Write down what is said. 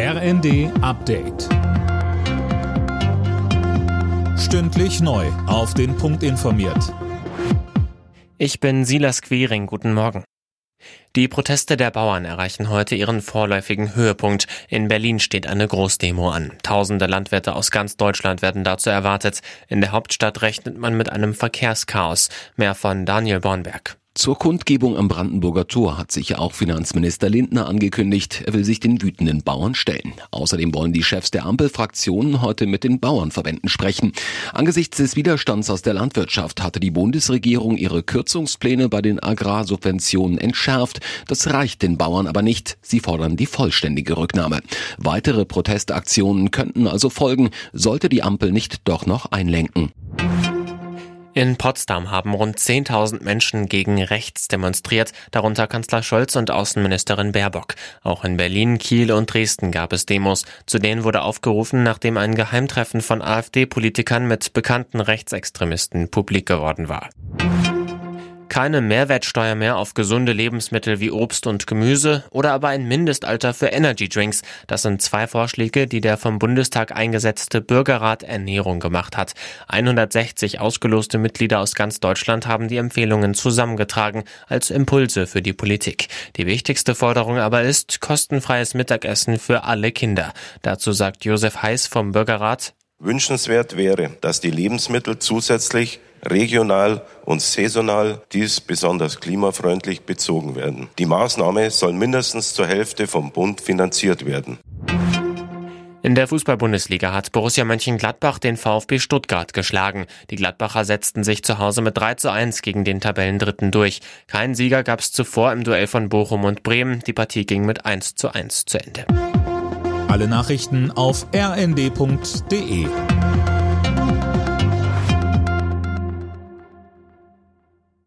RND Update. Stündlich neu. Auf den Punkt informiert. Ich bin Silas Quering. Guten Morgen. Die Proteste der Bauern erreichen heute ihren vorläufigen Höhepunkt. In Berlin steht eine Großdemo an. Tausende Landwirte aus ganz Deutschland werden dazu erwartet. In der Hauptstadt rechnet man mit einem Verkehrschaos. Mehr von Daniel Bornberg. Zur Kundgebung am Brandenburger Tor hat sich ja auch Finanzminister Lindner angekündigt, er will sich den wütenden Bauern stellen. Außerdem wollen die Chefs der Ampelfraktionen heute mit den Bauernverbänden sprechen. Angesichts des Widerstands aus der Landwirtschaft hatte die Bundesregierung ihre Kürzungspläne bei den Agrarsubventionen entschärft. Das reicht den Bauern aber nicht. Sie fordern die vollständige Rücknahme. Weitere Protestaktionen könnten also folgen, sollte die Ampel nicht doch noch einlenken. In Potsdam haben rund 10.000 Menschen gegen rechts demonstriert, darunter Kanzler Scholz und Außenministerin Baerbock. Auch in Berlin, Kiel und Dresden gab es Demos. Zu denen wurde aufgerufen, nachdem ein Geheimtreffen von AfD-Politikern mit bekannten Rechtsextremisten publik geworden war keine Mehrwertsteuer mehr auf gesunde Lebensmittel wie Obst und Gemüse oder aber ein Mindestalter für Energy Drinks. Das sind zwei Vorschläge, die der vom Bundestag eingesetzte Bürgerrat Ernährung gemacht hat. 160 ausgeloste Mitglieder aus ganz Deutschland haben die Empfehlungen zusammengetragen als Impulse für die Politik. Die wichtigste Forderung aber ist kostenfreies Mittagessen für alle Kinder. Dazu sagt Josef Heiß vom Bürgerrat, Wünschenswert wäre, dass die Lebensmittel zusätzlich regional und saisonal, dies besonders klimafreundlich bezogen werden. Die Maßnahme soll mindestens zur Hälfte vom Bund finanziert werden. In der Fußball-Bundesliga hat Borussia Mönchengladbach den VfB Stuttgart geschlagen. Die Gladbacher setzten sich zu Hause mit 3 zu 1 gegen den Tabellendritten durch. Keinen Sieger gab es zuvor im Duell von Bochum und Bremen. Die Partie ging mit 1 zu 1 zu Ende. Alle Nachrichten auf rnd.de